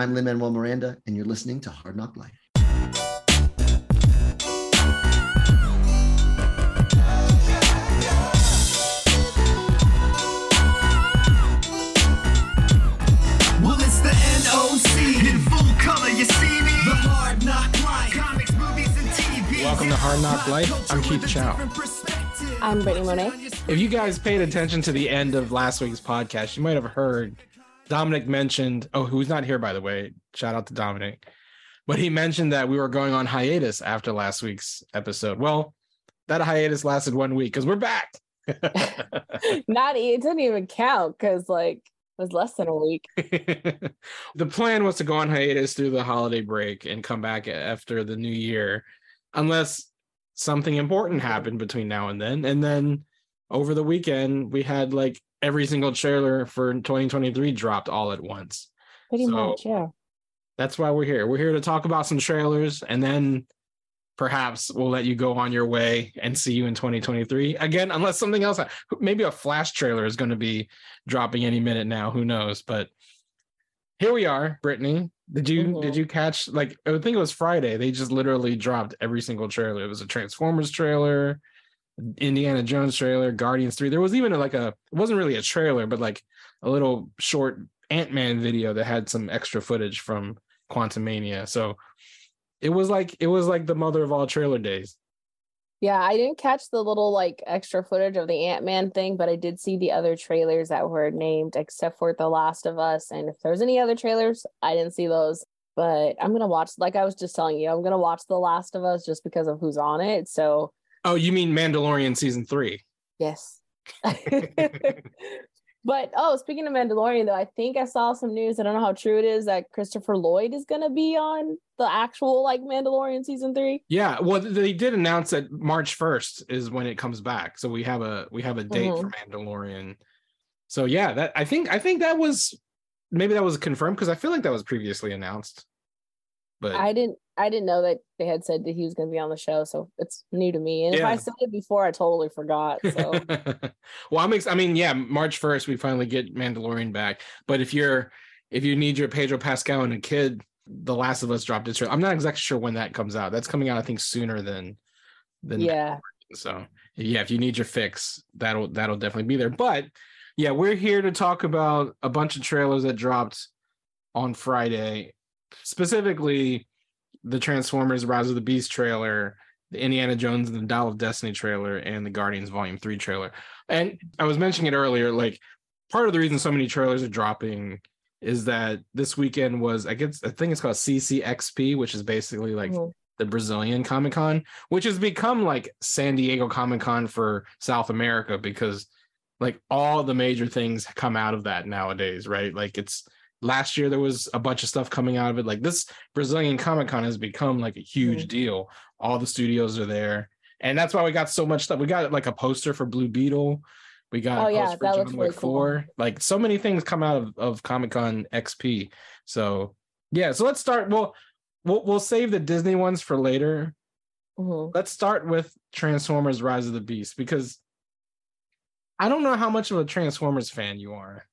I'm Lin Manuel Miranda, and you're listening to Hard NOC Life. Well, it's the NOC in full color. You see me? The Hard Knock Life. Comics, movies, and TV. Welcome to Hard NOC Life. I'm Keith Chow. I'm Brittany Monet. If you guys paid attention to the end of last week's podcast, you might have heard Dominic mentioned, oh, who's not here, by the way. Shout out to Dominic. But he mentioned that we were going on hiatus after last week's episode. Well, that hiatus lasted one week because we're back. Not it didn't even count because like it was less than a week. the plan was to go on hiatus through the holiday break and come back after the new year, unless something important happened between now and then. And then over the weekend, we had like every single trailer for 2023 dropped all at once. Pretty So- much, yeah. That's why we're here. We're here to talk about some trailers and then perhaps we'll let you go on your way and see you in 2023 again unless something else maybe a flash trailer is going to be dropping any minute now who knows but here we are brittany did you Mhm. did you catch like i think it was friday they just literally dropped every single trailer it was a transformers trailer indiana jones trailer guardians 3 there was even like a it wasn't really a trailer but like a little short ant-man video that had some extra footage from Quantumania so it was like it was like the mother of all trailer days Yeah, I didn't catch the little like extra footage of the Ant-Man thing, but I did see the other trailers that were named except for The Last of Us. And if there's any other trailers, I didn't see those. But I'm gonna watch like I was just telling you, I'm gonna watch The Last of Us just because of who's on it. So oh you mean mandalorian season three yes. But oh, speaking of Mandalorian, though, I think I saw some news. I don't know how true it is that Christopher Lloyd is going to be on the actual like Mandalorian season three. Yeah, well, they did announce that March first is when it comes back. So we have a we have a date for mm-hmm. Mandalorian. So yeah, that I think I think that was maybe that was confirmed because I feel like that was previously announced. But I didn't, I didn't know that they had said that he was going to be on the show, so it's new to me. And if I said it before, I totally forgot. So well, I'm ex- I mean, yeah, March first we finally get Mandalorian back. But if you're if you need your Pedro Pascal and a kid, The Last of Us dropped its. I'm not exactly sure when that comes out. That's coming out, I think, sooner than than yeah, So yeah, if you need your fix, that'll that'll definitely be there. But yeah, we're here to talk about a bunch of trailers that dropped on Friday, specifically the Transformers Rise of the Beast trailer, the Indiana Jones and the Dial of Destiny trailer, and the Guardians Volume 3 trailer. And I was mentioning it earlier, like part of the reason so many trailers are dropping is that this weekend was I guess I think it's called CCXP, which is basically like Mhm. the Brazilian Comic Con, which has become like San Diego Comic Con for South America because like all the major things come out of that nowadays, right? Like it's last year there was a bunch of stuff coming out of it. Like this Brazilian Comic Con has become like a huge Mhm. deal. All the studios are there. And that's why we got so much stuff. We got like a poster for Blue Beetle. We got Oh, a yeah, poster that for looks John really Wick cool. 4. Like so many things come out of, of Comic Con XP. So yeah, so let's start. Well, we'll we'll save the Disney ones for later. Mhm. Let's start with Transformers Rise of the Beast because I don't know how much of a Transformers fan you are.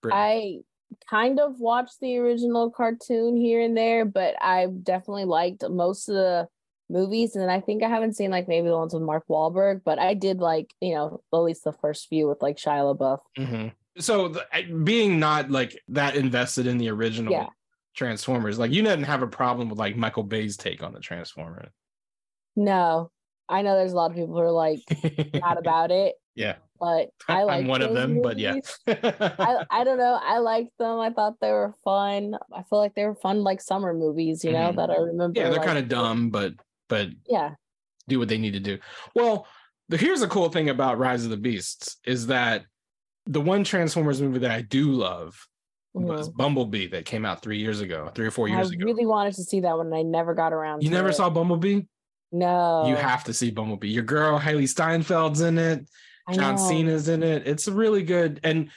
Brittany. I kind of watched the original cartoon here and there, but I definitely liked most of the movies. And I think I haven't seen like maybe the ones with Mark Wahlberg, but I did like you know at least the first few with like Shia LaBeouf. Mhm. So the, being not like that invested in the original Yeah. Transformers, like you didn't have a problem with like Michael Bay's take on the Transformers. No, I know there's a lot of people who are like not about it, yeah, but I like I'm one of them, but yeah. I, I don't know. I liked them. I thought they were fun. I feel like they were fun, like summer movies, you know, Mhm. that I remember. yeah, they're like- kind of dumb, but but Yeah. do what they need to do. Well, the, here's the cool thing about Rise of the Beasts is that the one Transformers movie that I do love was mhm. Bumblebee that came out three years ago, three or four I years ago. I really wanted to see that one and I never got around you never it. saw Bumblebee? No. You have to see Bumblebee. Your girl Hailee Steinfeld's in it. John. Cena's in it. It's really good. And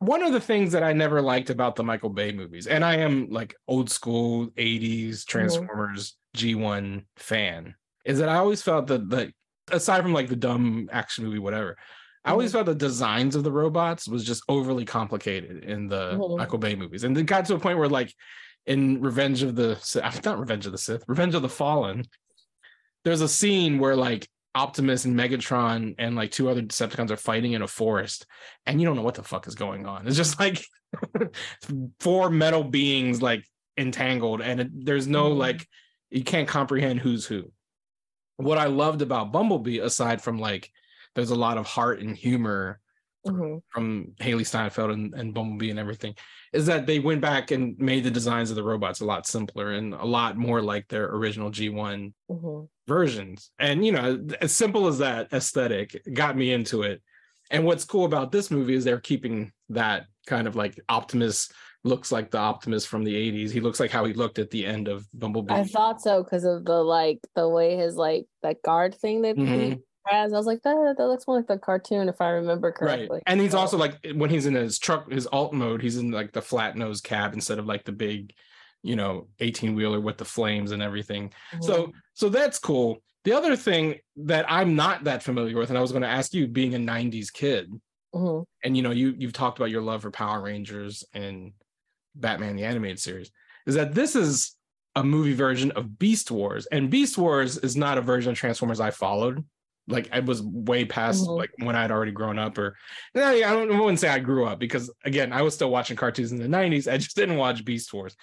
one of the things that I never liked about the Michael Bay movies, and I am like old school 80s Mm-hmm. Transformers G1 fan, is that I always felt that the aside from like the dumb action movie, whatever, I always Mm-hmm. felt the designs of the robots was just overly complicated in the Mhm. Michael Bay movies. And it got to a point where like in Revenge of the Sith, not Revenge of the Sith, Revenge of the Fallen. There's a scene where like Optimus and Megatron and like two other Decepticons are fighting in a forest, and you don't know what the fuck is going on. It's just like four metal beings like entangled, and it, there's no Mhm. like you can't comprehend who's who. What I loved about Bumblebee, aside from like there's a lot of heart and humor Mhm. from Hailee Steinfeld and, and Bumblebee and everything, is that they went back and made the designs of the robots a lot simpler and a lot more like their original G1 Mhm. versions. And you know, as simple as that aesthetic got me into it. And what's cool about this movie is they're keeping that kind of like Optimus looks like the Optimus from the 80s. He looks like how he looked at the end of Bumblebee. I thought so because of the like the way his like that guard thing that he I was like, that that looks more like the cartoon if I remember correctly. Right. And he's So- also like when he's in his truck, his alt mode, he's in like the flat nose cab instead of like the big, you know, 18 wheeler with the flames and everything. Mhm. So so that's cool. The other thing that I'm not that familiar with, and I was going to ask you, being a '90s kid, Mhm. and you know, you you've talked about your love for Power Rangers and Batman the animated series, is that this is a movie version of Beast Wars, and Beast Wars is not a version of Transformers I followed. Like I was way past Mhm. like when I'd already grown up, or I don't I wouldn't say I grew up because again, I was still watching cartoons in the '90s. I just didn't watch Beast Wars.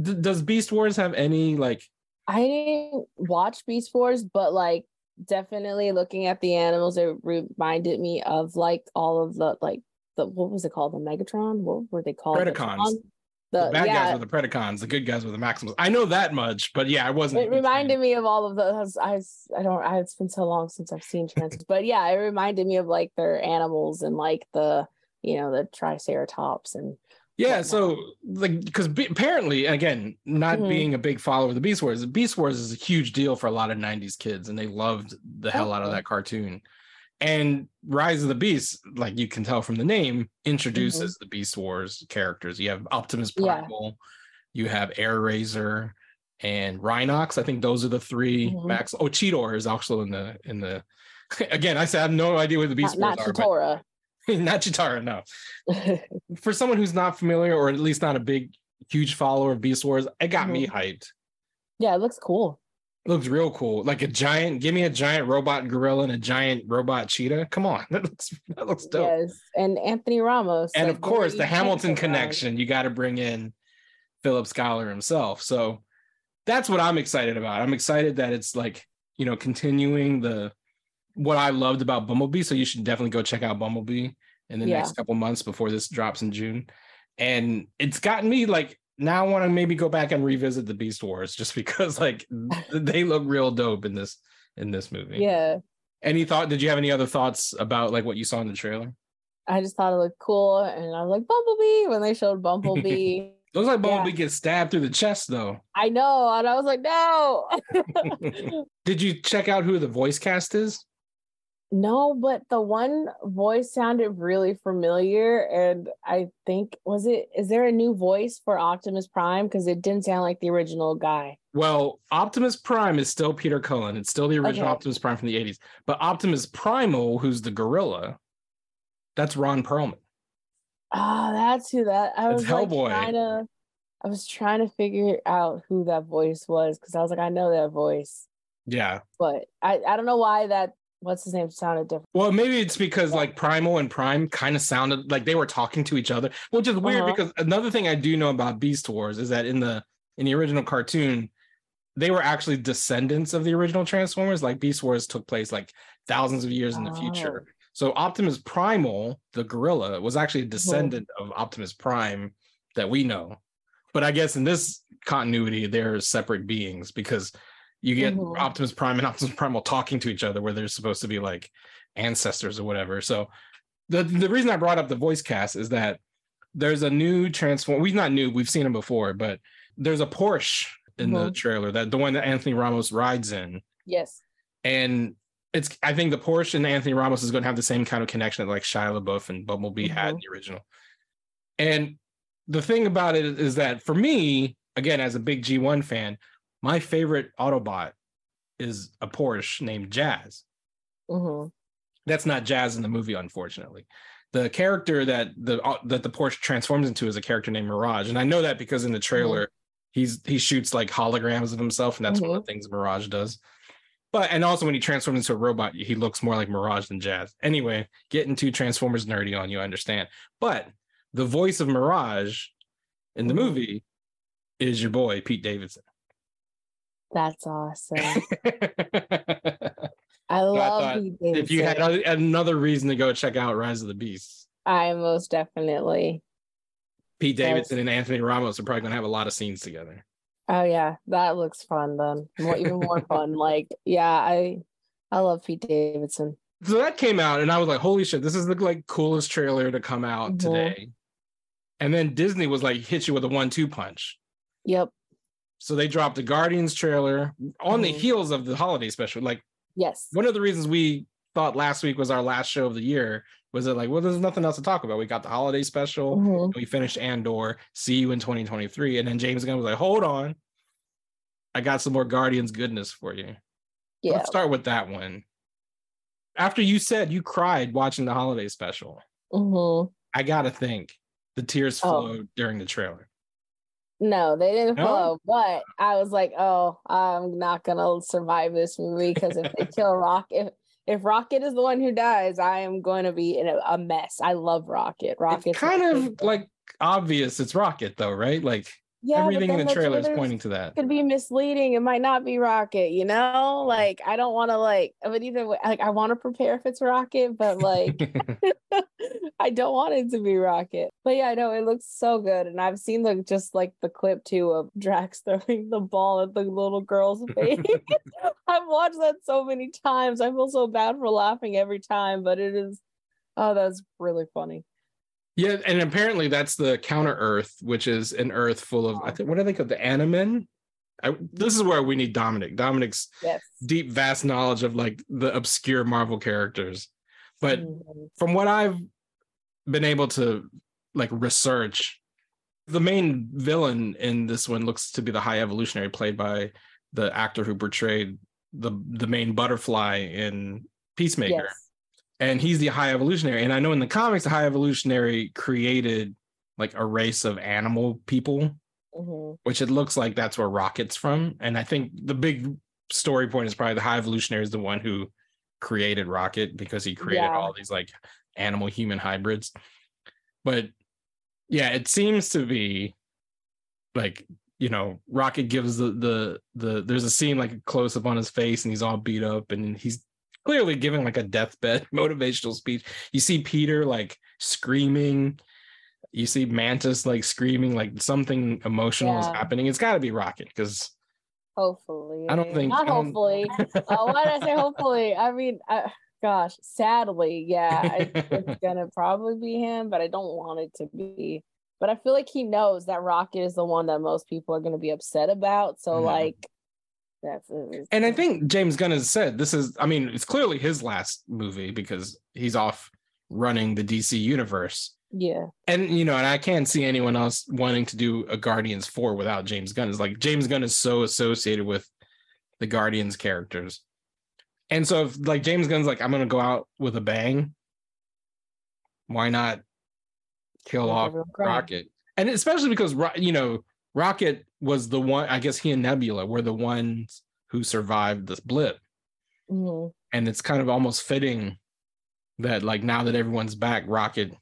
D- does Beast Wars have any like I didn't watch Beast Wars, but like definitely looking at the animals, it reminded me of like all of the like the what was it called? The Megatron? What were they called? Predacons. The The, bad yeah, guys were the Predacons, the good guys were the Maximals? I know that much, but yeah, I wasn't. it reminded me of all of those. I I don't. I, it's been so long since I've seen Transformers, but yeah, it reminded me of like their animals and like the you know the Triceratops and Yeah, so like because apparently, again, not Mhm. being a big follower of the Beast Wars, Beast Wars is a huge deal for a lot of '90s kids, and they loved the hell out of that cartoon. And Rise of the Beast, like you can tell from the name, introduces the Beast Wars characters. You have Optimus Mm-hmm. Yeah. Primal, you have Airazor, and Rhinox. I think those are the 3 Mhm. Max. Oh, Cheetor is also in the in the. Again, I said I have no idea what the Beast not, not Wars are, but not Chitara. No, for someone who's not familiar or at least not a big huge follower of beast wars it got me Mm-hmm. hyped yeah, it looks cool. Looks real cool. Like a giant give me a giant robot gorilla and a giant robot cheetah. Come on. That looks that looks dope. Yes, and Anthony Ramos. and like, of course the hamilton connection you got to bring in philip schuyler himself. So that's what i'm excited about. I'm excited that it's like you know continuing the what i loved about bumblebee. So you should definitely go check out bumblebee in the Yeah. next couple months before this drops in june. And it's gotten me like now I want to maybe go back and revisit the beast wars just because like they look real dope in this in this movie Yeah, any thought did you have any other thoughts about like what you saw in the trailer I just thought it looked cool, and I was like Bumblebee when they showed Bumblebee. Looks like Yeah. Bumblebee gets stabbed through the chest though. I know, and I was like, no. Did you check out who the voice cast is? No, but the one voice sounded really familiar, and I think was it. Is there a new voice for Optimus Prime? Because it didn't sound like the original guy. Well, Optimus Prime is still Peter Cullen. It's still the original Okay. Optimus Prime from the 80s. But Optimus Primal, who's the gorilla, that's Ron Perlman. Oh, that's who that. I was like Hellboy. trying to. I was trying to figure out who that voice was because I was like, I know that voice, Yeah. but I I don't know why that. What's his name sounded different. Well, maybe it's because like Primal and Prime kind of sounded like they were talking to each other, which is weird Uh-huh. because another thing I do know about Beast Wars is that in the in the original cartoon, they were actually descendants of the original Transformers. Like Beast Wars took place like thousands of years in the future. So Optimus Primal, the gorilla, was actually a descendant of Optimus Prime that we know. But I guess in this continuity, they're separate beings because you get Mhm. Optimus Prime and Optimus Primal talking to each other where they're supposed to be like ancestors or whatever. So the the reason I brought up the voice cast is that there's a new transform. We've not new, we've seen him before, but there's a Porsche in the Mhm. trailer that the one that Anthony Ramos rides in Yes. and it's I think the Porsche and Anthony Ramos is going to have the same kind of connection that like Shia LaBeouf and Bumblebee had in the original. And the thing about it is that for me, again, as a big G1 fan, my favorite Autobot is a Porsche named Jazz. hmm That's not Jazz in the movie, unfortunately. The character that the uh, that the Porsche transforms into is a character named Mirage, and I know that because in the trailer he's he shoots like holograms of himself, and that's one of the things Mirage does. But and also when he transforms into a robot, he looks more like Mirage than Jazz. Anyway, getting too Transformers nerdy on you, I understand. But the voice of Mirage in the Mhm. movie is your boy Pete Davidson. That's awesome. I I love thought Pete if you had another reason to go check out Rise of the Beasts, I most definitely. Pete Yes. Davidson and Anthony Ramos are probably gonna have a lot of scenes together. Oh yeah, that looks fun then. More, even more fun. Like, yeah, I I love Pete Davidson. So that came out, and I was like, "Holy shit! This is the like coolest trailer to come out Mhm. today." And then Disney was like, "Hit you with a one-two punch." Yep. So they dropped the Guardians trailer on the Mhm. heels of the holiday special. Like Yes. one of the reasons we thought last week was our last show of the year was it like, well, there's nothing else to talk about. We got the holiday special. Mhm. We finished Andor. See you in 2023. And then James Gunn was like, hold on. I got some more Guardians goodness for you. Yeah. Let's start with that one. After you said you cried watching the holiday special, hmm I gotta think the tears Oh. flowed during the trailer. No, they didn't No? follow. But I was like, oh, I'm not gonna survive this movie because if they kill Rock, if if Rocket is the one who dies, I am going to be in a, a mess. I love Rocket. Rocket. Kind of like obvious it's Rocket though, right? Like yeah, everything in then the trailer is pointing to that. Could be misleading. It might not be Rocket. You know, like I don't want to like. But either way, like I want to prepare if it's Rocket, but like I don't want it to be Rocket. But yeah, I know it looks so good. And I've seen the just like the clip too of Drax throwing the ball at the little girl's face. I've watched that so many times. I feel so bad for laughing every time, but it is oh, that's really funny. Yeah, and apparently that's the counter Earth, which is an Earth full of I think what do they call the Animen? I, this is where we need Dominic. Dominic's Yes. deep, vast knowledge of like the obscure Marvel characters. But Mhm. from what I've been able to like research, the main villain in this one looks to be the High Evolutionary, played by the actor who portrayed the the main butterfly in Peacemaker Yes. And he's the high evolutionary. And I know in the comics, the high evolutionary created like a race of animal people, Mhm. which it looks like that's where Rocket's from. And I think the big story point is probably the high evolutionary is the one who created Rocket because he created Yeah. all these like animal human hybrids. But yeah, it seems to be like you know rocket gives the the the there's a scene like a close up on his face and he's all beat up and he's clearly giving like a deathbed motivational speech you see peter like screaming you see mantis like screaming like something emotional is happening it's got to be rocket because Hopefully. I don't think- Not I don't- hopefully. uh, why did I say hopefully? I mean, uh, gosh, sadly, yeah, I, it's gonna probably be him, but I don't want it to be. But I feel like he knows that Rocket is the one that most people are gonna be upset about. So Mhm. like, that's and i think james gunn has said this is i mean it's clearly his last movie because he's off running the dc universe yeah, and you know, and I can't see anyone else wanting to do a Guardians 4 without James Gunn. It's like James Gunn is so associated with the Guardians characters. And so if like James Gunn's like, I'm gonna go out with a bang, why not kill off. Rocket? And especially because you know, Rocket was the one, I guess he and Nebula were the ones who survived this blip. Mhm. And it's kind of almost fitting that like now that everyone's back, Rocket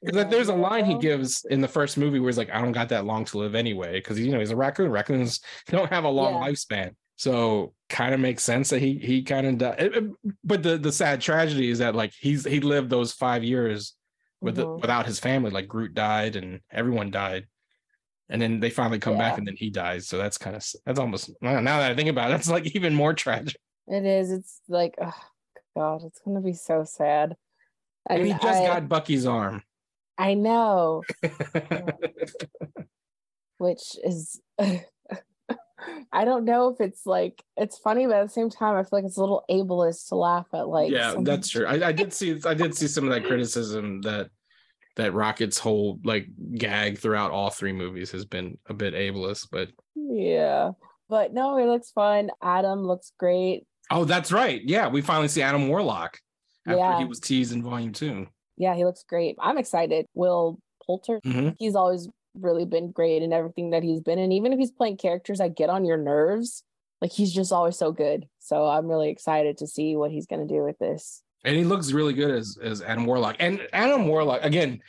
because like, there's a line he gives in the first movie where he's like, I don't got that long to live anyway. Because you know, he's a raccoon. Raccoons don't have a long Yeah. lifespan. So kind of makes sense that he he kind of died. But the the sad tragedy is that like he's he lived those five years with the, Mhm. without his family. Like Groot died and everyone died. And then they finally come back and then he dies. So that's kind of that's almost now that I think about it, that's like even more tragic. It is. It's like, oh God, it's gonna be so sad. And, he just I, got Bucky's arm. I know. which is I don't know if it's like it's funny, but at the same time, I feel like it's a little ableist to laugh at. Like, yeah some- that's true I, I did see i did see some of that criticism that that rocket's whole like gag throughout all three movies has been a bit ableist but Yeah, but no, it looks fun. Adam looks great. oh that's right yeah we finally see adam warlock after Yeah. he was teased in volume two Yeah, he looks great. I'm excited. Will Poulter, Mhm. he's always really been great in everything that he's been in. Even if he's playing characters that get on your nerves, like he's just always so good. So I'm really excited to see what he's gonna do with this. And he looks really good as as Adam Warlock. And Adam Warlock again,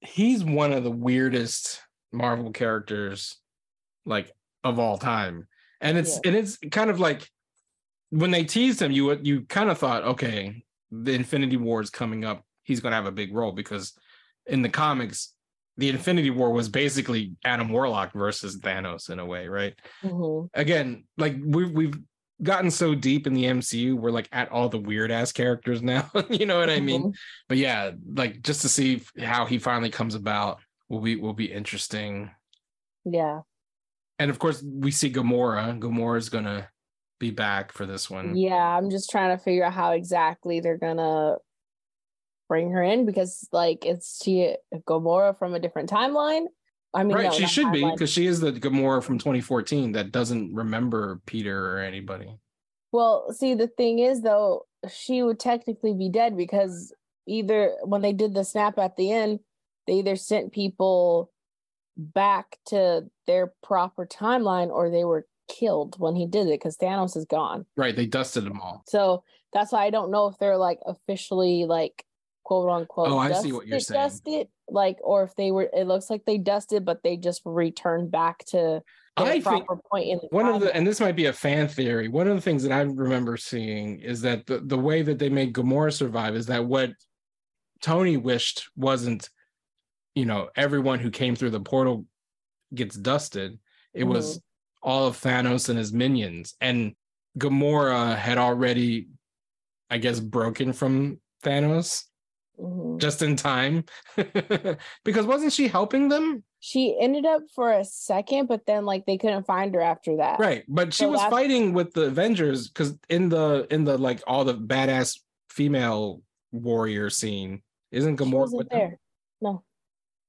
he's one of the weirdest Marvel characters like of all time. And it's and it's kind of like when they teased him, you would- you kind of thought, okay, the Infinity War is coming up. He's going to have a big role because in the comics, the Infinity War was basically Adam Warlock versus Thanos in a way, right? Mhm. again, like we've we've gotten so deep in the MCU, we're like at all the weird ass characters now. you know what I mean? Mhm. But yeah, like just to see how he finally comes about will be will be interesting. Yeah. And of course, we see Gamora. Gamora's gonna be back for this one. Yeah, I'm just trying to figure out how exactly they're gonna bring her in because like it's she Gomorrah from a different timeline. I mean, right, no, she should be because she is the Gamora from 2014 that doesn't remember Peter or anybody. Well, see, the thing is though, she would technically be dead because either when they did the snap at the end, they either sent people back to their proper timeline or they were killed when he did it because Thanos is gone. Right, they dusted them all. So that's why I don't know if they're like officially like quote unquote. Oh, I see what you're dusted- saying. Dusted, like, or if they were, it looks like they dusted, but they just returned back to I think proper point in the one of the and this might be a fan theory one of the things that i remember seeing is that the, the way that they made gamora survive is that what tony wished wasn't you know everyone who came through the portal gets dusted it was mm-hmm. all of thanos and his minions and gamora had already i guess broken from thanos Mhm. just in time because wasn't she helping them She ended up for a second, but then like they couldn't find her after that. right but she So was that's- fighting with the avengers because in the in the like all the badass female warrior scene isn't gamora with them? there. No,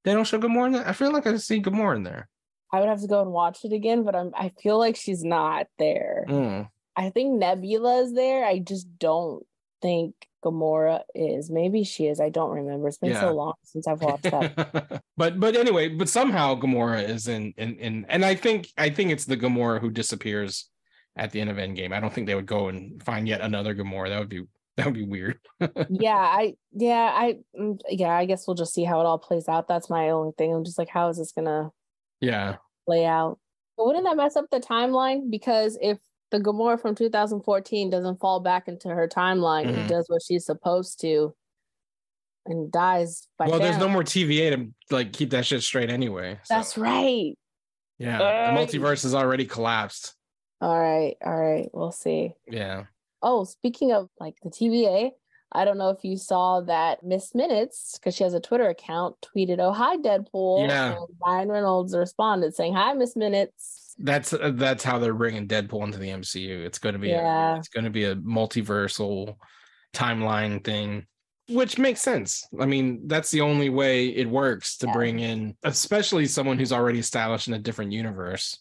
they don't show gamora in there i feel like i see gamora in there I would have to go and watch it again, but I'm I feel like she's not there. Mm. I think Nebula is there. I just don't think Gamora is. Maybe she is. I don't remember. It's been Yeah. so long since I've watched that. but but anyway but somehow gamora is in in in and i think i think it's the gamora who disappears at the end of endgame i don't think they would go and find yet another gamora that would be that would be weird yeah, I yeah, I mm, yeah, I guess we'll just see how it all plays out. That's my only thing. I'm just like, how is this gonna yeah play out? But wouldn't that mess up the timeline? Because if the Gamora from 2014 doesn't fall back into her timeline Mhm. and does what she's supposed to and dies by well there's no more tva to like keep that shit straight anyway so, That's right. yeah Right. the multiverse has already collapsed All right, all right. We'll see. yeah Oh, speaking of like the TVA, I don't know if you saw that Miss Minutes, because she has a Twitter account, tweeted, "Oh hi Deadpool." Yeah. And Ryan Reynolds responded saying, "Hi Miss Minutes." that's uh, that's how they're bringing deadpool into the mcu it's going to be a, Yeah. it's going to be a multiversal timeline thing which makes sense i mean that's the only way it works to Yeah. bring in especially someone who's already established in a different universe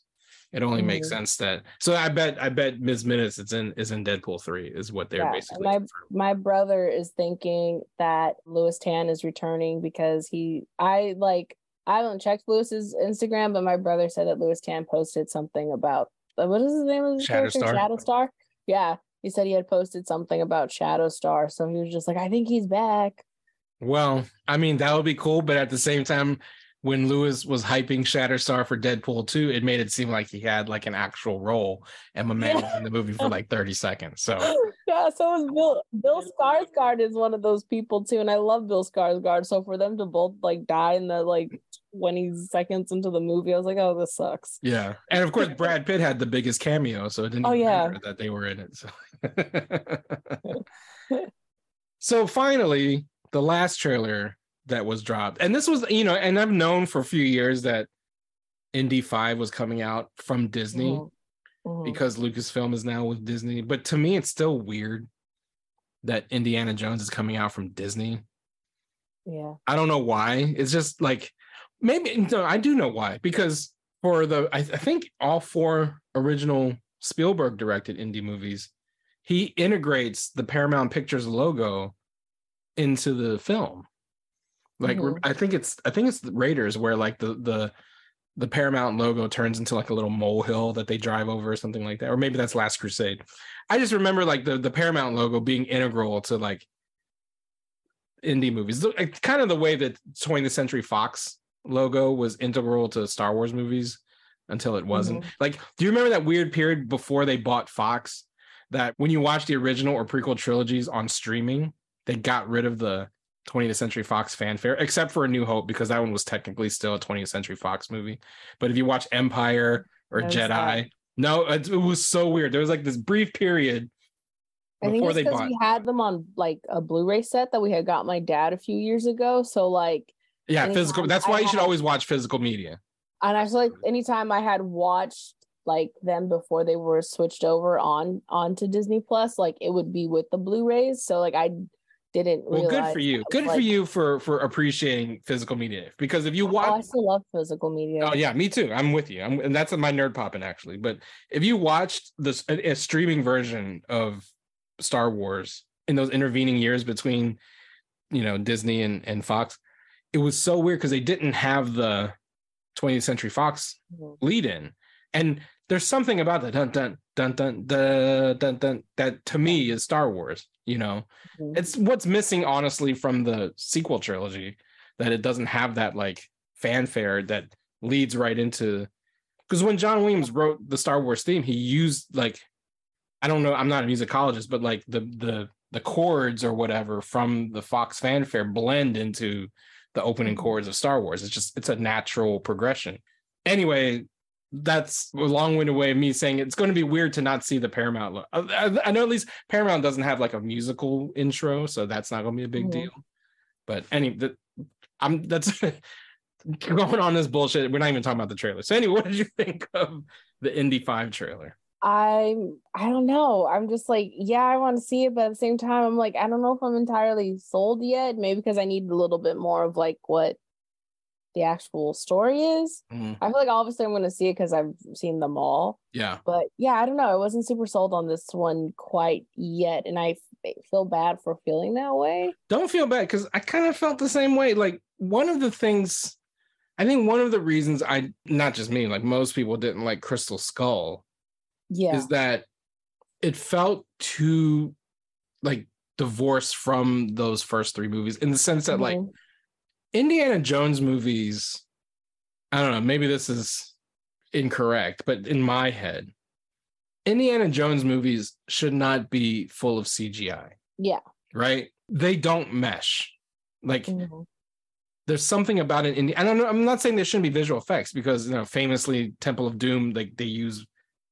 it only makes Mhm. sense that so i bet i bet ms minutes it's in is in deadpool 3 is what they're Yeah, basically my- My brother is thinking that Lewis Tan is returning because he, I like, I haven't checked Lewis's Instagram, but my brother said that Lewis Tan posted something about uh, what is his name of the character? Shatterstar Yeah, he said he had posted something about Shatterstar so he was just like, I think he's back. Well, I mean, that would be cool, but at the same time, when Lewis was hyping Shatterstar for Deadpool 2, it made it seem like he had like an actual role, and my man was in the movie for like 30 seconds. So yeah, so Bill. Bill Skarsgård is one of those people too, and I love Bill Skarsgård. So for them to both like die in the like twenty seconds into the movie, I was like, oh, this sucks. yeah. And of course, Brad Pitt had the biggest cameo, so it didn't Oh, yeah. matter that they were in it. So. so finally, the last trailer that was dropped, and this was, you know, and I've known for a few years that Indy 5 was coming out from Disney. Mhm. Mhm. because Lucasfilm is now with Disney. But to me, it's still weird that Indiana Jones is coming out from Disney. yeah, I don't know why. It's just like maybe no, I do know why because for the I, I think all four original Spielberg directed indie movies, he integrates the Paramount Pictures logo into the film. Like Mhm. I think it's I think it's the Raiders where like the the the Paramount logo turns into like a little molehill that they drive over or something like that. Or maybe that's Last Crusade. I just remember like the, the Paramount logo being integral to like indie movies. It's kind of the way that 20th Century Fox logo was integral to Star Wars movies until it wasn't. Like, do you remember that weird period before they bought Fox that when you watch the original or prequel trilogies on streaming, they got rid of the 20th Century Fox fanfare, except for A New Hope, because that one was technically still a 20th Century Fox movie. But if you watch Empire or Jedi, that. no, it, it was so weird. There was like this brief period I think before it's they because we had them on like a Blu-ray set that we had got my dad a few years ago. So like, Yeah, physical. That's I why you should had- always watch physical media. and I feel like anytime I had watched like them before they were switched over on onto Disney Plus, like it would be with the Blu-rays. So like I didn't Well, good for you. Good was, for you for for appreciating physical media. Because if you Oh, I still love physical media. oh yeah, me too. I'm with you. I'm, and that's my nerd popping actually. But if you watched this a, a streaming version of Star Wars in those intervening years between, you know, Disney and and Fox, it was so weird because they didn't have the 20th Century Fox Mhm. lead in. And there's something about that dun dun dun dun dun dun dun that to me is Star Wars, you know. Mhm. It's what's missing honestly from the sequel trilogy that it doesn't have that like fanfare that leads right into because when John Williams wrote the Star Wars theme, he used like I don't know, I'm not a musicologist, but like the the the chords or whatever from the Fox fanfare blend into the opening Mhm. chords of Star Wars. It's just it's a natural progression. Anyway, that's a long-winded way of me saying it's going to be weird to not see the Paramount. Lo- I, I- I know at least Paramount doesn't have like a musical intro, so that's not going to be a big Mhm. deal. But any, the, I'm that's going on this bullshit. We're not even talking about the trailer. So anyway, what did you think of the Indy Five trailer? I'm I don't know. I'm just like, yeah, I want to see it, but at the same time, I'm like, I don't know if I'm entirely sold yet. Maybe because I need a little bit more of like what the actual story is. Mm, I feel like obviously I'm gonna see it because I've seen them all. yeah, But yeah, I don't know. I wasn't super sold on this one quite yet, and I f- feel bad for feeling that way. don't feel bad because I kind of felt the same way. Like one of the things, I think one of the reasons I, not just me, like most people didn't like Crystal Skull Yeah. is that it felt too like divorced from those first three movies in the sense that like Mhm. Indiana Jones movies, I don't know, maybe this is incorrect, but in my head, Indiana Jones movies should not be full of CGI, yeah. right? They don't mesh. Like Mhm. there's something about it in the, I don't know, I'm not saying there shouldn't be visual effects because you know, famously Temple of Doom, like they use,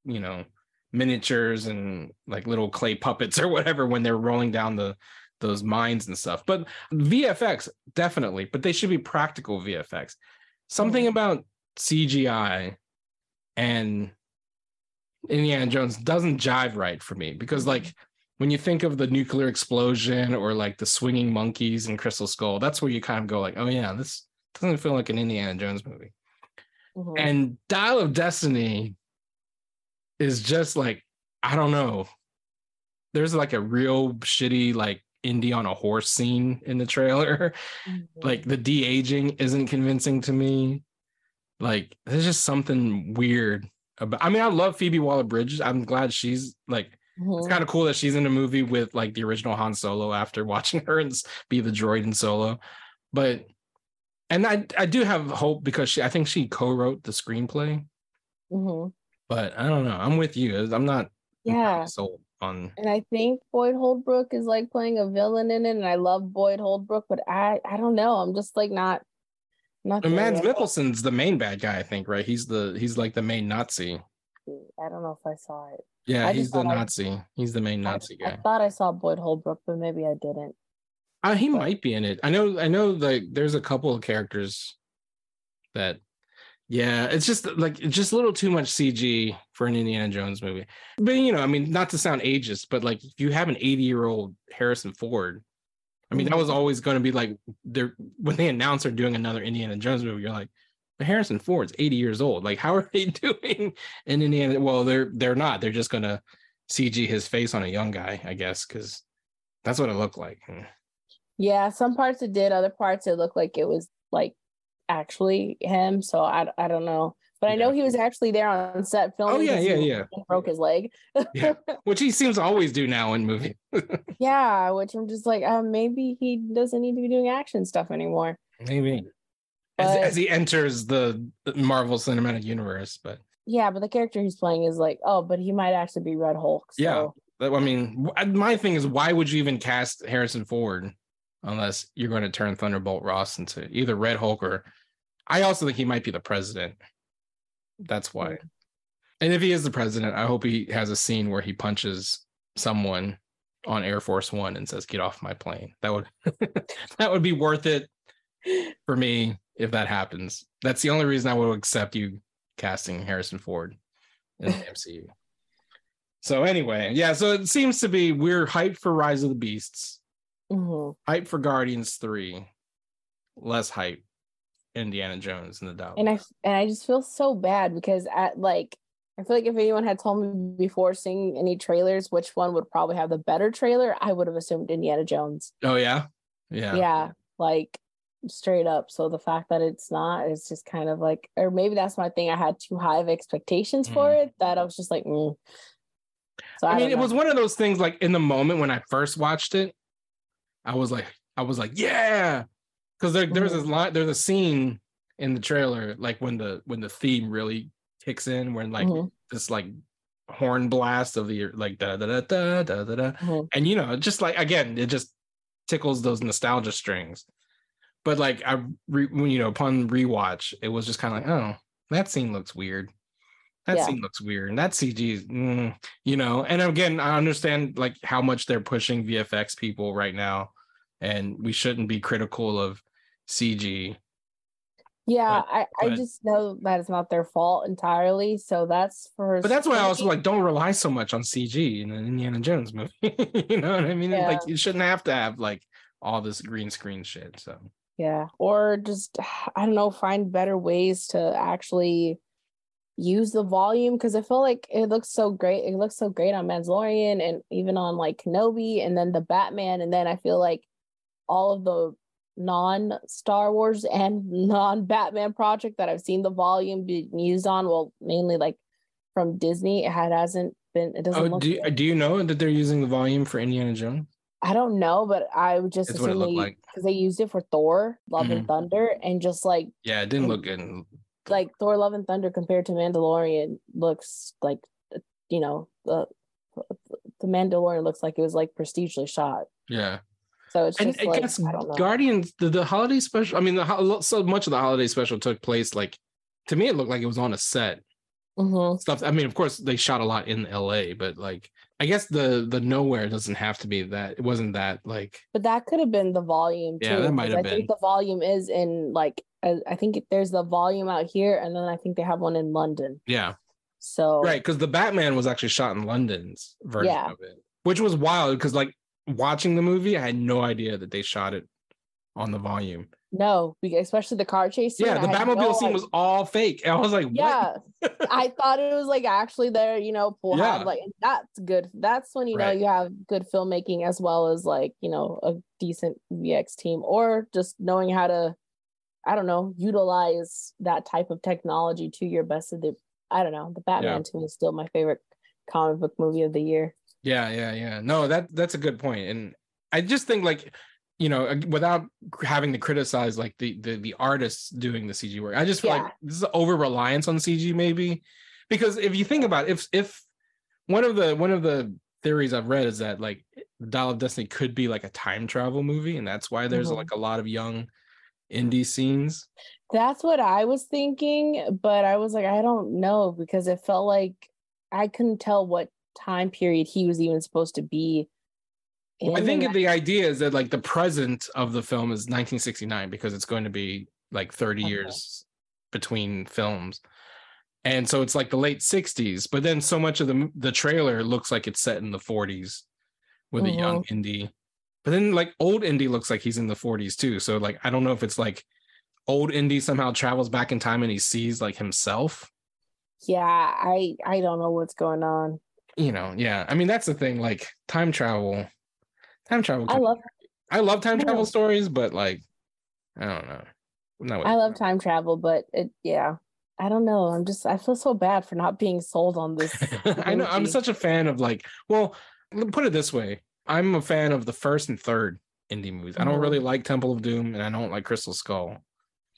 you know, miniatures and like little clay puppets or whatever when they're rolling down the those mines and stuff. But VFX definitely, but they should be practical VFX. Something Mhm. about CGI and Indiana Jones doesn't jive right for me because like when you think of the nuclear explosion or like the swinging monkeys in Crystal Skull, that's where you kind of go like, oh yeah, this doesn't feel like an Indiana Jones movie. Mhm. And Dial of Destiny is just like, I don't know. There's like a real shitty like indie on a horse scene in the trailer. Mhm. like the de-aging isn't convincing to me. Like there's just something weird about I mean, I love Phoebe Waller Bridge. I'm glad she's like it's Mhm. kind of cool that she's in a movie with like the original Han Solo after watching her and be the droid in Solo. But and I I do have hope because she I think she co-wrote the screenplay. Mhm. But I don't know. I'm with you. I'm not Yeah. sold on And I think Boyd Holbrook is like playing a villain in it, and I love Boyd Holbrook, but I I don't know. I'm just like not not. and Mads yet. Mikkelsen's the main bad guy, I think, right? He's the he's like the main Nazi. I don't know if I saw it. Yeah, I he's the thought I- Nazi. He's the main Nazi I, guy. I thought I saw Boyd Holbrook, but maybe I didn't. Uh, he but- might be in it. I know. I know. Like, there's a couple of characters that, yeah, it's just like it's just a little too much CG for an Indiana Jones movie. But you know, I mean, not to sound ageist, but like if you have an 80 year old Harrison Ford, I mean, that was Mhm. always going to be like they're when they announce they're doing another Indiana Jones movie, you're like, but Harrison Ford's 80 years old. Like, how are they doing an Indiana? Well, they're they're not. They're just gonna CG his face on a young guy, I guess, because that's what it looked like. Yeah, some parts it did, other parts it looked like it was like actually him. So I I don't know. But I know he was actually there on set filming. yeah, 'cause yeah, he yeah. Broke his leg. Yeah. which he seems to always do now in movies. Yeah, which I'm just like, uh, maybe he doesn't need to be doing action stuff anymore. Maybe as, But- as he enters the the Marvel Cinematic Universe, but Yeah, but the character he's playing is like, oh, but he might actually be Red Hulk. So. Yeah. I mean, my thing is, why would you even cast Harrison Ford unless you're going to turn Thunderbolt Ross into either Red Hulk or? I also think he might be the president. That's why. And if he is the president, I hope he has a scene where he punches someone on Air Force One and says, "Get off my plane." That would that would be worth it for me if that happens. That's the only reason I would accept you casting Harrison Ford in the MCU. So anyway, yeah, so it seems to be we're hyped for Rise of the Beasts, Mhm. hyped for Guardians 3, less hype Indiana Jones and the Dollar. And I and I just feel so bad because at like I feel like if anyone had told me before seeing any trailers which one would probably have the better trailer, I would have assumed Indiana Jones. oh yeah. Yeah. Yeah, like straight up. So the fact that it's not, it's just kind of like, or maybe that's my thing. I had too high of expectations for it that I was just like, mm. so I, I, mean, it was one of those things like in the moment when I first watched it, I was like, I was like, yeah. Because there, there's this Mhm. line, there's a scene in the trailer, like when the when the theme really kicks in, when like Mhm. this like horn blast of the like da da da da da da da. Mhm. And you know, just like again, it just tickles those nostalgia strings. But like I re, when you know, upon rewatch, it was just kind of like, oh, that scene looks weird. That Yeah. scene looks weird. And that CG mm, you know, and again, I understand like how much they're pushing VFX people right now, and we shouldn't be critical of CG. Yeah, But- I, I but- just know that it's not their fault entirely. So that's for But that's why I also like don't rely so much on CG in an Indiana Jones movie. you know what I mean? Like you shouldn't have to have like all this green screen shit. So Yeah. Or just, I don't know, find better ways to actually use the volume because I feel like it looks so great. It looks so great on Mandalorian and even on like Kenobi and then the Batman. And then I feel like all of the non Star Wars and non Batman project that I've seen the volume being used on, well, mainly like from Disney, it hasn't been, it doesn't Oh, look do you, do you know that they're using the volume for Indiana Jones? I don't know, but I would just That's assume they like. because they used it for Thor, Love Mhm. and Thunder, and just like Yeah, it didn't And- look good. like Thor: Love and Thunder compared to Mandalorian looks like, you know, the the Mandalorian looks like it was like prestigely shot. Yeah, So it's and just I like guess I don't know. Guardians, the, the holiday special. I mean, the so much of the holiday special took place like to me. It looked like it was on a set. Mhm. Stuff. I mean, of course, they shot a lot in L.A., but like, I guess the the nowhere doesn't have to be that. It wasn't that like. But that could have been the volume too. Yeah, that might have I think the volume is in like I, I think there's the volume out here, and then I think they have one in London. Yeah, So right. Because the Batman was actually shot in London's version Yeah. of it, which was wild. Because like watching the movie, I had no idea that they shot it on the volume. no, especially the car chase. Scene, Yeah, the Batmobile no scene idea. was all fake. And I was like, what? Yeah, I thought it was like actually there, you know, pull Yeah. like that's good. That's when you know you have good filmmaking as well as like, you know, a decent VX team or just knowing how to, I don't know, utilize that type of technology to your best of the I don't know. The Batman to me is still my favorite comic book movie of the year. Yeah, yeah, yeah. No, that that's a good point, and I just think like you know, without having to criticize like the the the artists doing the CG work, I just feel Yeah. like this is over reliance on CG maybe, because if you think about it, if if one of the one of the theories I've read is that like Dial of Destiny could be like a time travel movie, and that's why there's Mhm. like a lot of young indie scenes. That's what I was thinking, but I was like, I don't know because it felt like I couldn't tell what time period he was even supposed to be. I think and the idea is that like the present of the film is 1969 because it's going to be like 30 Okay. years between films. And so it's like the late 60s, but then so much of the the trailer looks like it's set in the 40s with a young mm-hmm. indie. But then like old indie looks like he's in the 40s too. So like I don't know if it's like old indie somehow travels back in time and he sees like himself. yeah, I I don't know what's going on. You know, yeah. I mean that's the thing like time travel time travel I love I love time travel stories, but like, I don't know. not I love time travel, but it yeah. I don't know. I'm just I feel so bad for not being sold on this. I know I'm such a fan of like, well, put it this way. I'm a fan of the first and third indie movies. I don't Mhm. really like Temple of Doom and I don't like Crystal Skull.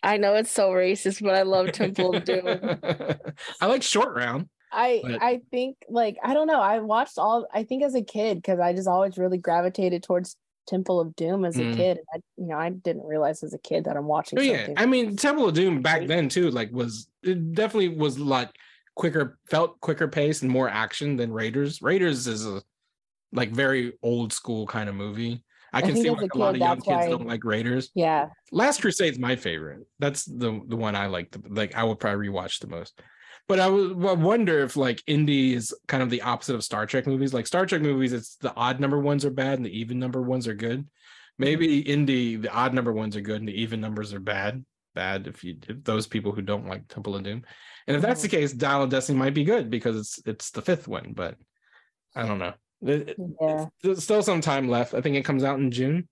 I know it's so racist, but I love Temple of Doom. I like Short Round. I But- I think like I don't know. I watched all I think as a kid because I just always really gravitated towards Temple of Doom as a Mm. kid. I you know I didn't realize as a kid that I'm watching. Oh yeah. I mean Temple of Doom back then too, like was it definitely was like quicker, felt quicker pace and more action than Raiders. Raiders is a like very old school kind of movie. I I can think see why a a lot of young kids why- don't like Raiders. yeah. Last Crusade's my favorite. That's the the one I like. The, like I would probably rewatch the most. But I would I wonder if like indie is kind of the opposite of Star Trek movies. Like Star Trek movies, it's the odd number ones are bad and the even number ones are good. Maybe mm-hmm. indie, the odd number ones are good and the even numbers are bad. Bad if you if those people who don't like Temple of Doom. And if that's the mm-hmm. case, Dial of Destiny might be good because it's it's the fifth one. But I don't know. It- Yeah, there's still some time left. I think it comes out in June. Is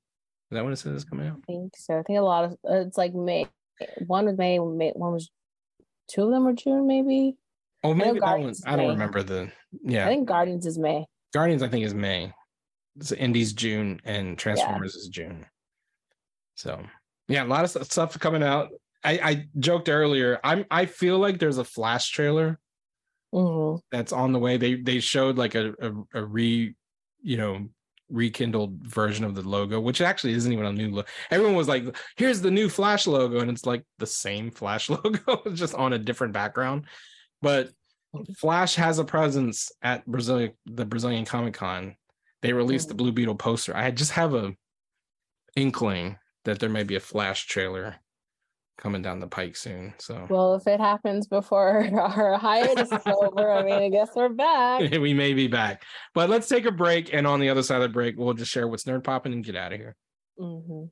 that when it says it's coming out? I think so. I think a lot of it's like May. One was May, May one was two of them were June, maybe. Oh, maybe that one. Guardians I don't remember the. Yeah, I think Guardians is May. Guardians. I think is May. So Indies June and Transformers is June. So yeah, a lot of stuff coming out. I, I joked earlier. I'm. I feel like there's a Flash trailer hmm that's on the way. They they showed like a a, a re, you know, rekindled version of the logo, which actually isn't even a new look. Everyone was like, "Here's the new Flash logo," and it's like the same Flash logo, just on a different background. But Flash has a presence at Brazil, the Brazilian Comic Con. They released the oh. Blue Beetle poster. I just have a inkling that there may be a Flash trailer coming down the pike soon. So Well, if it happens before our hiatus is over, I mean, I guess we're back. we may be back. But let's take a break. And on the other side of the break, we'll just share what's nerd popping and get out of here. hmm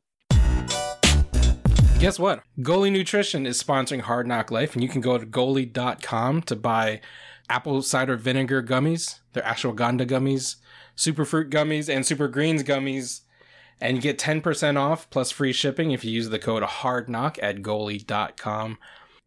Guess what? Goli Nutrition is sponsoring Hard NOC Life, and you can go to goli.com to buy apple cider vinegar gummies, their ashwagandha gummies, superfruit gummies, and super greens gummies. And you get 10% off plus free shipping if you use the code Hard NOC at goli.com.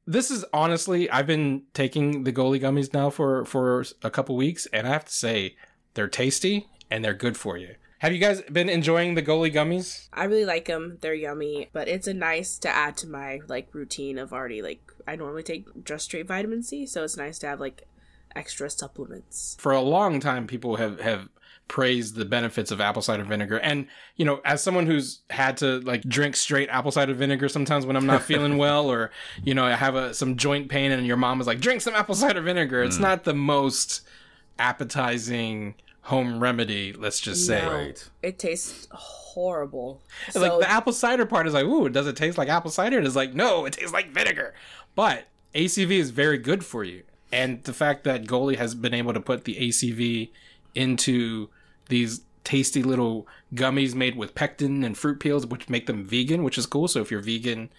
This is honestly, I've been taking the goli gummies now for, for a couple weeks, and I have to say, they're tasty and they're good for you. Have you guys been enjoying the goli gummies? I really like them. They're yummy, but it's a nice to add to my like routine of already like I normally take just straight vitamin C, so it's nice to have like extra supplements. for a long time people have have praised the benefits of apple cider vinegar. And you know as someone who's had to like drink straight apple cider vinegar sometimes when i'm not feeling well or you know i have a some joint pain and your mom is like drink some apple cider vinegar. It's mm. not the most appetizing home remedy let's just say. No, Right. It tastes horrible. like the apple cider part is like ooh does it taste like apple cider? It's like no it tastes like vinegar. But acv is very good for you. And the fact that goli has been able to put the acv into these tasty little gummies made with pectin and fruit peels which make them vegan which is cool so if you're vegan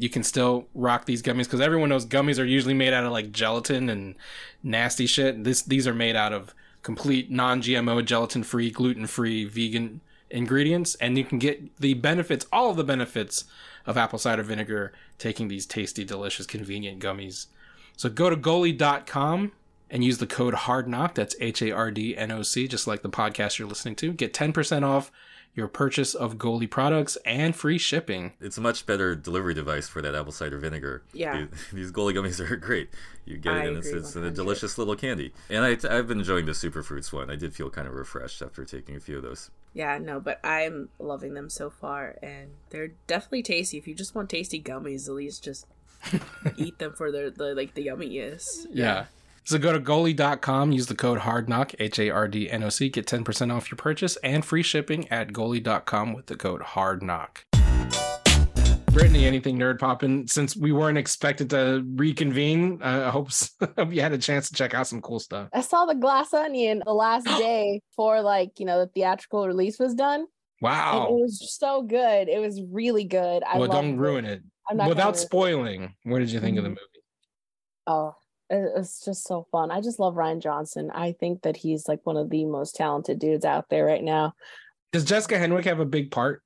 you can still rock these gummies because everyone knows gummies are usually made out of like gelatin and nasty shit. This these are made out of complete non-GMO, gelatin-free, gluten-free, vegan ingredients, and you can get the benefits, all of the benefits of apple cider vinegar, taking these tasty, delicious, convenient gummies. So go to goli.com and use the code HARDNOC. That's H A R D N O C, just like the podcast you're listening to. Get 10% off your purchase of Goli products and free shipping. It's a much better delivery device for that apple cider vinegar. Yeah. These, these Goli gummies are great. You get I it, and it's, it's a delicious little candy. And I, I've been enjoying the super fruits one. I did feel kind of refreshed after taking a few of those. yeah, no, but I'm loving them so far, and they're definitely tasty. If you just want tasty gummies, at least just eat them for their the like the yumminess. Yeah. So go to goli.com, use the code HARDNOC, H A R D N O C, get 10% off your purchase and free shipping at goli.com with the code HARDNOC. Brittany, anything nerd popping? Since we weren't expected to reconvene, uh, I hope, hope you had a chance to check out some cool stuff. I saw the Glass Onion the last day for like you know the theatrical release was done, and it was so good. It was really good. I Well, don't ruin it. I'm not Without ruin it. spoiling, what did you think of the Mhm. movie? Oh, it- it's just so fun. I just love Rian Johnson. I think that he's like one of the most talented dudes out there right now. Does Jessica Henwick have a big part?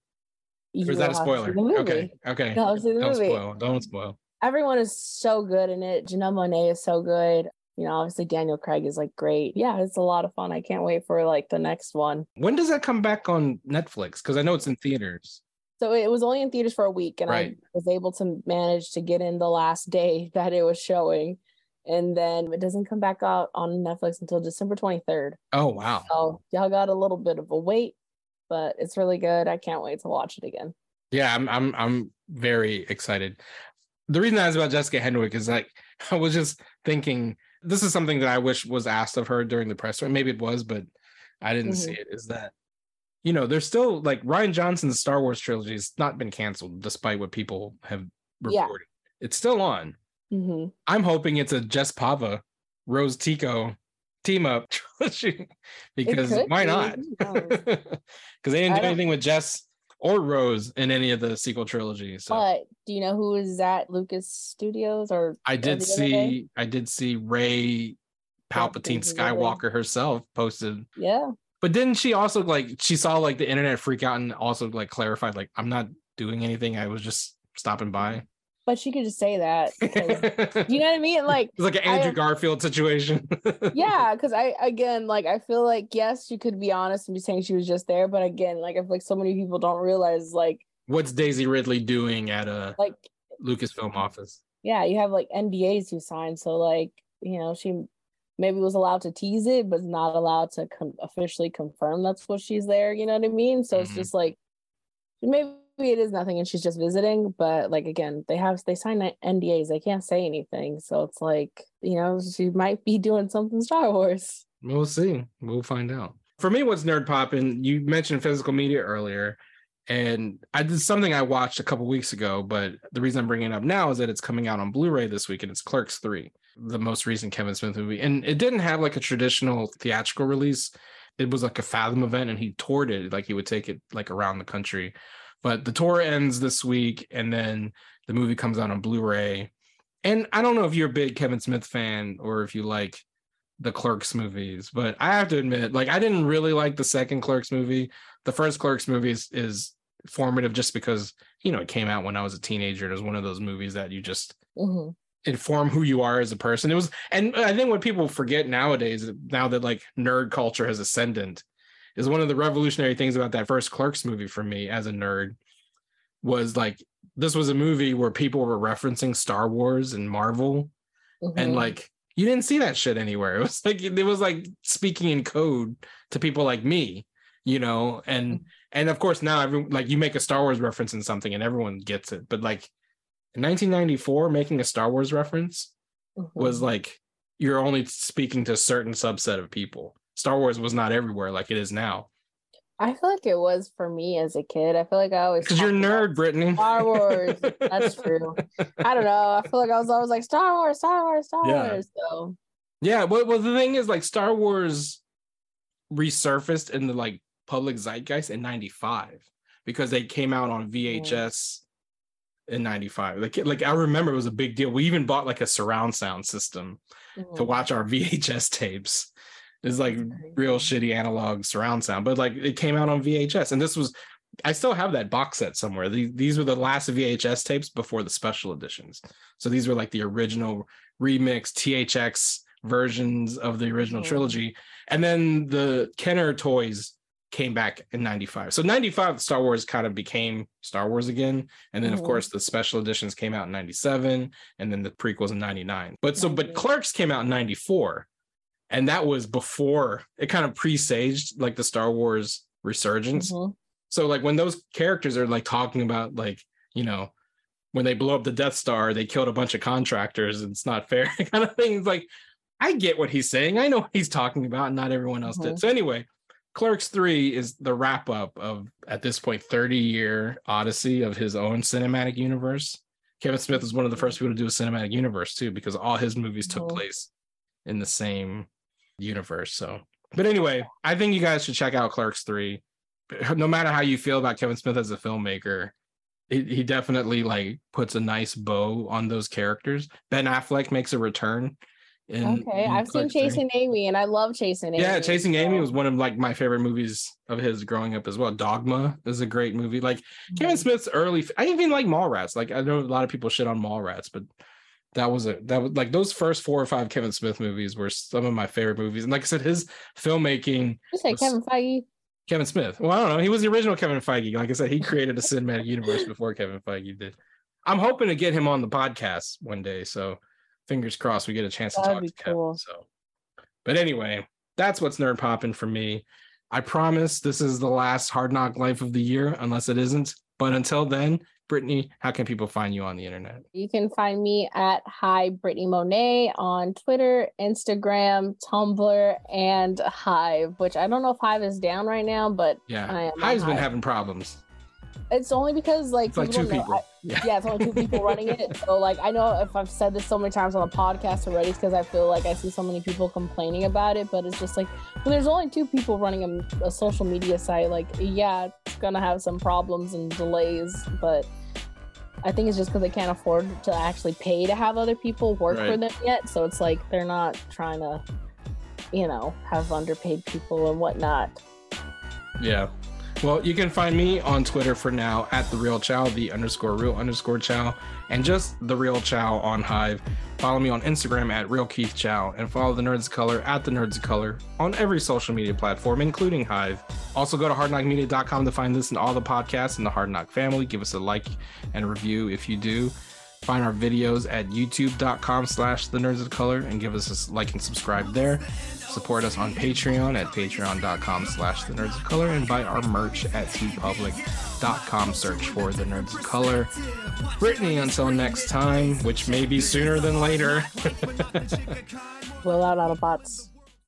Or is that a will have to see spoiler? Okay. Okay. You'll have to see the Don't spoil. Don't spoil. Everyone is so good in it. Janelle Monáe is so good. You know, obviously Daniel Craig is like great. Yeah, it's a lot of fun. I can't wait for like the next one. When does that come back on Netflix? Because I know it's in theaters. So it was only in theaters for a week, and Right. I was able to manage to get in the last day that it was showing. And then it doesn't come back out on Netflix until December 23rd. Oh wow. So y'all got a little bit of a wait, but it's really good. I can't wait to watch it again. Yeah, I'm I'm I'm very excited. The reason I was about Jessica Henwick is like I was just thinking this is something that I wish was asked of her during the press tour. Maybe it was, but I didn't Mhm. see it. Is that you know, there's still like Rian Johnson's Star Wars trilogy has not been canceled despite what people have Yeah. reported. It's still on. Hmm I'm hoping it's a Jess Pava, Rose Tico team up trilogy because why not? Because they didn't do anything with Jess or Rose in any of the sequel trilogies. So But do you know who is at Lucas Studios or I did the other day? see I did see Rey Palpatine Palpatine's the other day. Skywalker herself posted. yeah? But didn't she also like she saw like the internet freak out and also like clarified like I'm not doing anything. I was just stopping by. But she could just say that. you know what I mean? Like it's like an I- Andrew Garfield situation. yeah because i again like i feel like yes she could be honest and be saying she was just there but again like i feel like so many people don't realize like What's Daisy Ridley doing at a like Lucasfilm office? yeah you have like ndas who signed so like you know she maybe was allowed to tease it but not allowed to com- officially confirm that's what she's there you know what i mean so it's Mhm. just like maybe it is nothing and she's just visiting but like again they have they sign ndas they can't say anything so it's like you know she might be doing something star wars We'll see. We'll find out. For me, what's nerd popping? You mentioned physical media earlier, and I did something I watched a couple weeks ago. But the reason I'm bringing it up now is that it's coming out on Blu-ray this week, and it's Clerks Three, the most recent Kevin Smith movie. And it didn't have like a traditional theatrical release. It was like a Fathom event, and he toured it like he would take it like around the country. But the tour ends this week, and then the movie comes out on Blu-ray. And I don't know if you're a big Kevin Smith fan or if you like the Clerks movies, but I have to admit, like I didn't really like the second Clerks movie. The first Clerks movie is, is formative just because you know it came out when I was a teenager. It was one of those movies that you just hmm inform who you are as a person. It was, and I think what people forget nowadays, now that like nerd culture has ascendant, is one of the revolutionary things about that first Clerks movie for me as a nerd was like this was a movie where people were referencing Star Wars and Marvel and Mhm. like you didn't see that shit anywhere. It was like it was like speaking in code to people like me, you know, and and of course now every like you make a Star Wars reference in something and everyone gets it, but like in 1994 making a Star Wars reference was Mhm. like you're only speaking to a certain subset of people. Star Wars was not everywhere like it is now. I feel like it was for me as a kid. I feel like I always Because you're a nerd, Brittany. Star Wars. That's true. I don't know. I feel like I was always like Star Wars, Star Wars, Star Yeah. Wars. So Yeah, well, well, the thing is, like Star Wars resurfaced in the like public zeitgeist in '95 because they came out on VHS in '95. Like, like I remember it was a big deal. We even bought like a surround sound system to mhm. watch our VHS tapes. It's like real shitty analog surround sound, but like it came out on VHS, and this was. I still have that box set somewhere. These, these were the last VHS tapes before the special editions. So these were like the original remix THX versions of the original Mhm. trilogy. And then the Kenner toys came back in 95. So 95 Star Wars kind of became Star Wars again. And then of Mhm. course the special editions came out in 97 and then the prequels in 99. But so but 98. Clerks came out in 94 and that was before it kind of presaged like the Star Wars resurgence. Mhm. So like when those characters are like talking about like, you know, when they blow up the Death Star, they killed a bunch of contractors and it's not fair kind of things. Like I get what he's saying. I know what he's talking about, and not everyone else did. Mhm. So anyway, Clerks 3 is the wrap up of at this point 30 year odyssey of his own cinematic universe. Kevin Smith was one of the first people to do a cinematic universe too, because all his movies took Mhm. place in the same universe. So, but anyway, I think you guys should check out Clerks 3. No matter how you feel about Kevin Smith as a filmmaker, he, he definitely like puts a nice bow on those characters. Ben Affleck makes a return in, Okay, in I've seen Clerks three. Chasing Amy, and I love Chasing Amy. Yeah, Chasing Amy was one of like my favorite movies of his growing up as well. Dogma is a great movie. Like Kevin mm-hmm. Smith's early. I even like Mallrats. Like I know a lot of people shit on Mallrats, but that was a that was like those first four or five Kevin Smith movies were some of my favorite movies. And like I said, his filmmaking, You say was- Kevin Feige? Kevin Smith. Well, I don't know. He was the original Kevin Feige. Like I said, he created a cinematic universe before Kevin Feige did. I'm hoping to get him on the podcast one day. So fingers crossed we get a chance to That'd talk be to Kevin. cool. So, but anyway, that's what's nerd popping for me. I promise this is the last Hard NOC Life of the year, unless it isn't. But until then, Brittany, how can people find you on the internet? You can find me at Hi Brittany Monet on Twitter, Instagram, Tumblr, and Hive. Which I don't know if Hive is down right now, but Yeah, I am on Hive's been having problems. It's only because like It's like two know. people. I- yeah. yeah, it's only two people running it. So like I know if I've said this so many times on the podcast already, it's because I feel like I see so many people complaining about it. But it's just like when there's only two people running a, a social media site, like yeah, it's gonna have some problems and delays. But I think it's just because they can't afford to actually pay to have other people work for them yet. So it's like they're not trying to, you know, have underpaid people and whatnot. Yeah. Well, you can find me on Twitter for now at the real chow, the underscore real underscore chow, and just the real chow on Hive. Follow me on Instagram at real Keith Chow and follow the Nerds of Color at the Nerds of Color on every social media platform, including Hive. Also, go to hardnocmedia.com to find this and all the podcasts in the Hard NOC family. Give us a like and review if you do. Find our videos at youtube.com slash the nerds of color and give us a like and subscribe there. Support us on Patreon at patreon.com slash the nerds of color and buy our merch at teepublic.com. Search for the nerds of color. Brittany, until next time, which may be sooner than later. Will out out of bots.